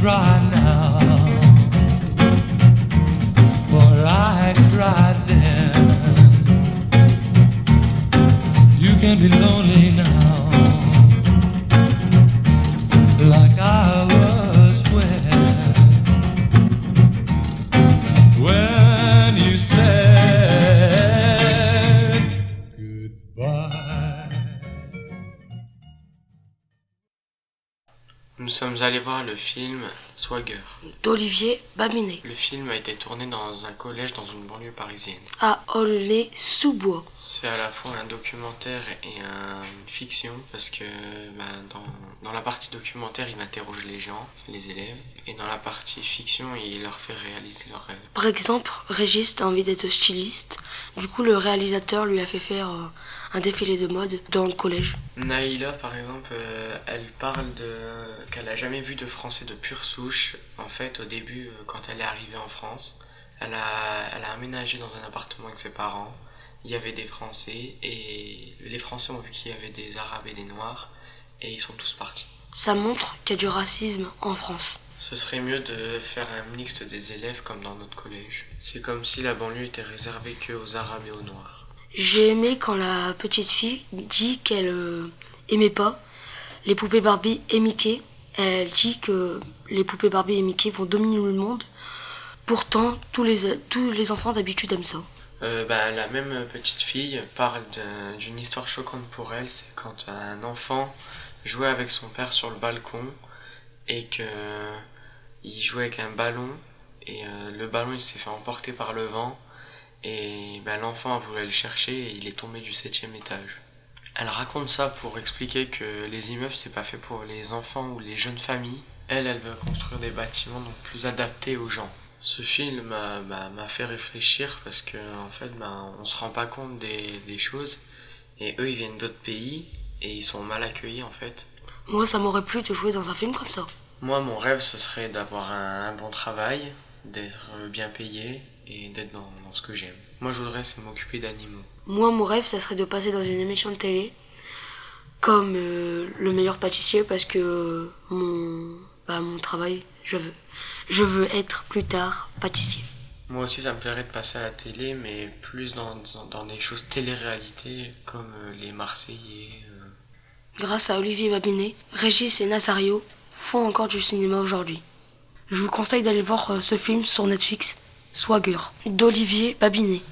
cry now. For I cried then You can be lonely now. Like I was when When you said Goodbye. Sommes allés voir le film Swagger. d'Olivier Babinet Le film a été tourné dans un collège dans une banlieue parisienne. à Aulnay-sous-Bois. C'est à la fois un documentaire et une fiction parce que ben, dans, dans la partie documentaire, il interroge les gens, les élèves, et dans la partie fiction, il leur fait réaliser leurs rêves. Par exemple, Régis a envie d'être styliste? Du coup, le réalisateur lui a fait faire euh, un défilé de mode dans le collège. Naïla, par exemple, euh, elle parle de qu'elle a jamais vu de Français de pure souche. En fait, au début, euh, quand elle est arrivée en France, elle a, elle a aménagé dans un appartement avec ses parents. Il y avait des Français et les Français ont vu qu'il y avait des Arabes et des Noirs et ils sont tous partis. Ça montre qu'il y a du racisme en France. Ce serait mieux de faire un mixte des élèves comme dans notre collège. C'est comme si la banlieue était réservée que aux Arabes et aux Noirs. J'ai aimé quand la petite fille dit qu'elle euh, aimait pas les poupées Barbie et Mickey. Elle dit que les poupées Barbie et Mickey vont dominer le monde. Pourtant, tous les, tous les enfants d'habitude aiment ça. Euh, bah, la même petite fille parle d'un- d'une histoire choquante pour elle. C'est quand un enfant jouait avec son père sur le balcon et que il jouait avec un ballon et euh, le ballon il s'est fait emporter par le vent et bah, l'enfant a voulu le chercher et il est tombé du septième étage. Elle raconte ça pour expliquer que les immeubles c'est pas fait pour les enfants ou les jeunes familles. Elle, elle veut construire des bâtiments donc plus adaptés aux gens. Ce film m'a bah, m'a fait réfléchir parce que en fait bah, on se rend pas compte des, des choses et eux ils viennent d'autres pays et ils sont mal accueillis en fait. Moi, ça m'aurait plu de jouer dans un film comme ça. Moi mon rêve ce serait d'avoir un, un bon travail, d'être bien payé et d'être dans, dans ce que j'aime. Moi je voudrais c'est m'occuper d'animaux. Moi, mon rêve, ça serait de passer dans une émission de télé comme euh, le meilleur pâtissier parce que mon, bah, mon travail, je veux, je veux être plus tard pâtissier. Moi aussi ça me plairait de passer à la télé mais plus dans, dans, dans des choses télé-réalité comme euh, les Marseillais. euh. Grâce à Olivier Babinet, Régis et Nazario font encore du cinéma aujourd'hui. Je vous conseille d'aller voir euh, ce film sur Netflix, Swagger, d'Olivier Babinet.